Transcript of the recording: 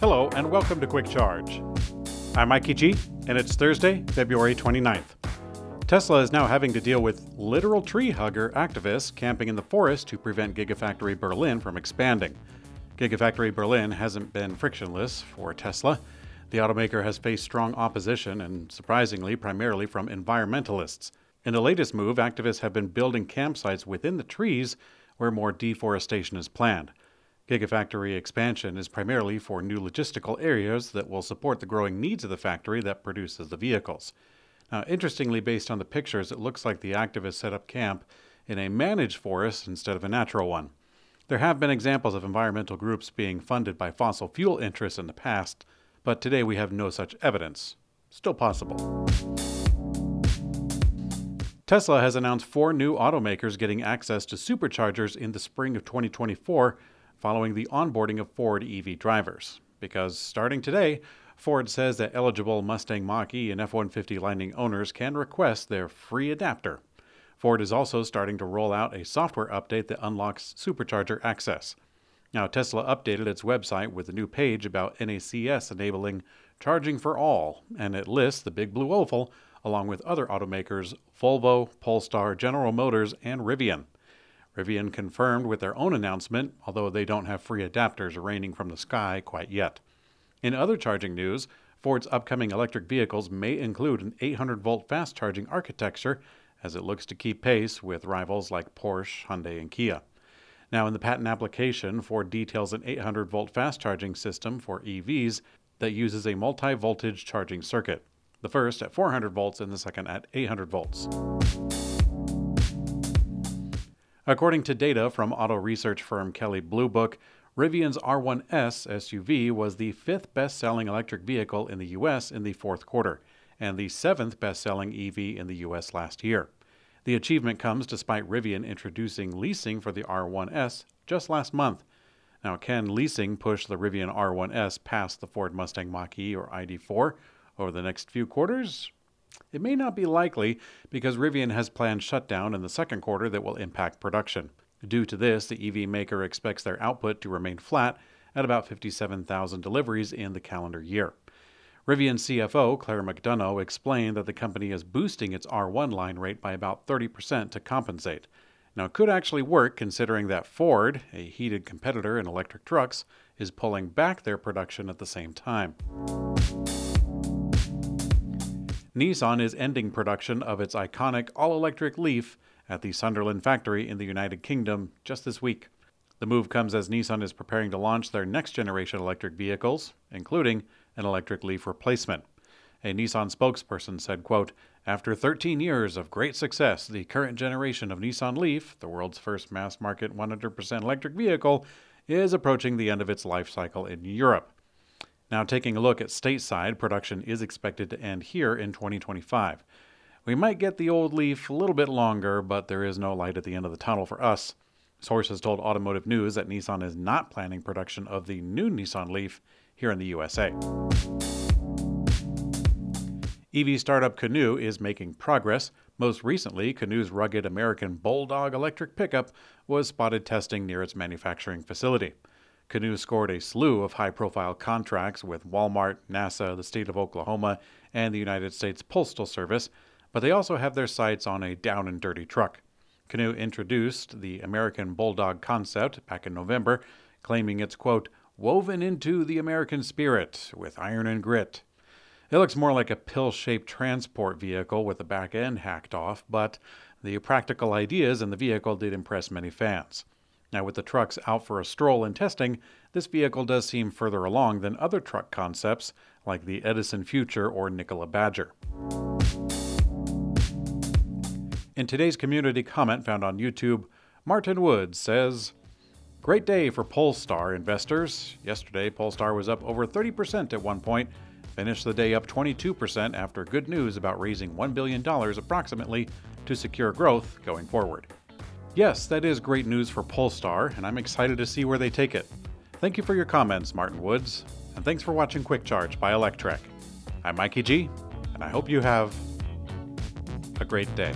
Hello, and welcome to Quick Charge. I'm Mikey G, and it's Thursday, February 29th. Tesla is now having to deal with literal tree hugger activists camping in the forest to prevent Gigafactory Berlin from expanding. Gigafactory Berlin hasn't been frictionless for Tesla. The automaker has faced strong opposition, and surprisingly, primarily from environmentalists. In the latest move, activists have been building campsites within the trees where more deforestation is planned. Gigafactory expansion is primarily for new logistical areas that will support the growing needs of the factory that produces the vehicles. Now, interestingly, based on the pictures, it looks like the activists set up camp in a managed forest instead of a natural one. There have been examples of environmental groups being funded by fossil fuel interests in the past, but today we have no such evidence. Still possible. Tesla has announced four new automakers getting access to superchargers in the spring of 2024 following the onboarding of Ford EV drivers. Because starting today, Ford says that eligible Mustang Mach E and F 150 Lightning owners can request their free adapter. Ford is also starting to roll out a software update that unlocks supercharger access. Now, Tesla updated its website with a new page about NACS enabling charging for all, and it lists the Big Blue Oval along with other automakers Volvo, Polestar, General Motors, and Rivian. Rivian confirmed with their own announcement, although they don't have free adapters raining from the sky quite yet. In other charging news, Ford's upcoming electric vehicles may include an 800 volt fast charging architecture as it looks to keep pace with rivals like Porsche, Hyundai, and Kia. Now, in the patent application, Ford details an 800 volt fast charging system for EVs that uses a multi voltage charging circuit, the first at 400 volts and the second at 800 volts. According to data from auto research firm Kelley Blue Book, Rivian's R1S SUV was the fifth best selling electric vehicle in the U.S. in the fourth quarter, and the seventh best selling EV in the U.S. last year. The achievement comes despite Rivian introducing leasing for the R1S just last month. Now, can leasing push the Rivian R1S past the Ford Mustang Mach E or ID4 over the next few quarters? It may not be likely because Rivian has planned shutdown in the second quarter that will impact production. Due to this, the EV maker expects their output to remain flat at about 57,000 deliveries in the calendar year. Rivian CFO Claire McDonough explained that the company is boosting its R1 line rate by about 30% to compensate. Now, it could actually work considering that Ford, a heated competitor in electric trucks, is pulling back their production at the same time. Nissan is ending production of its iconic all electric Leaf at the Sunderland factory in the United Kingdom just this week. The move comes as Nissan is preparing to launch their next generation electric vehicles, including an electric Leaf replacement. A Nissan spokesperson said, quote, After 13 years of great success, the current generation of Nissan Leaf, the world's first mass market 100% electric vehicle, is approaching the end of its life cycle in Europe. Now, taking a look at stateside, production is expected to end here in 2025. We might get the old Leaf a little bit longer, but there is no light at the end of the tunnel for us. Sources told Automotive News that Nissan is not planning production of the new Nissan Leaf here in the USA. EV startup Canoo is making progress. Most recently, Canoo's rugged American Bulldog electric pickup was spotted testing near its manufacturing facility. Canoo scored a slew of high profile contracts with Walmart, NASA, the state of Oklahoma, and the United States Postal Service, but they also have their sights on a down and dirty truck. Canoo introduced the American Bulldog concept back in November, claiming it's, quote, woven into the American spirit with iron and grit. It looks more like a pill shaped transport vehicle with the back end hacked off, but the practical ideas in the vehicle did impress many fans. Now, with the trucks out for a stroll and testing, this vehicle does seem further along than other truck concepts like the Edison Future or Nikola Badger. In today's community comment found on YouTube, Martin Woods says, Great day for Polestar investors. Yesterday, Polestar was up over 30% at one point, finished the day up 22% after good news about raising $1 billion approximately to secure growth going forward. Yes, that is great news for Polestar, and I'm excited to see where they take it. Thank you for your comments, Martin Woods, and thanks for watching Quick Charge by Electrek. I'm Mikey G, and I hope you have a great day.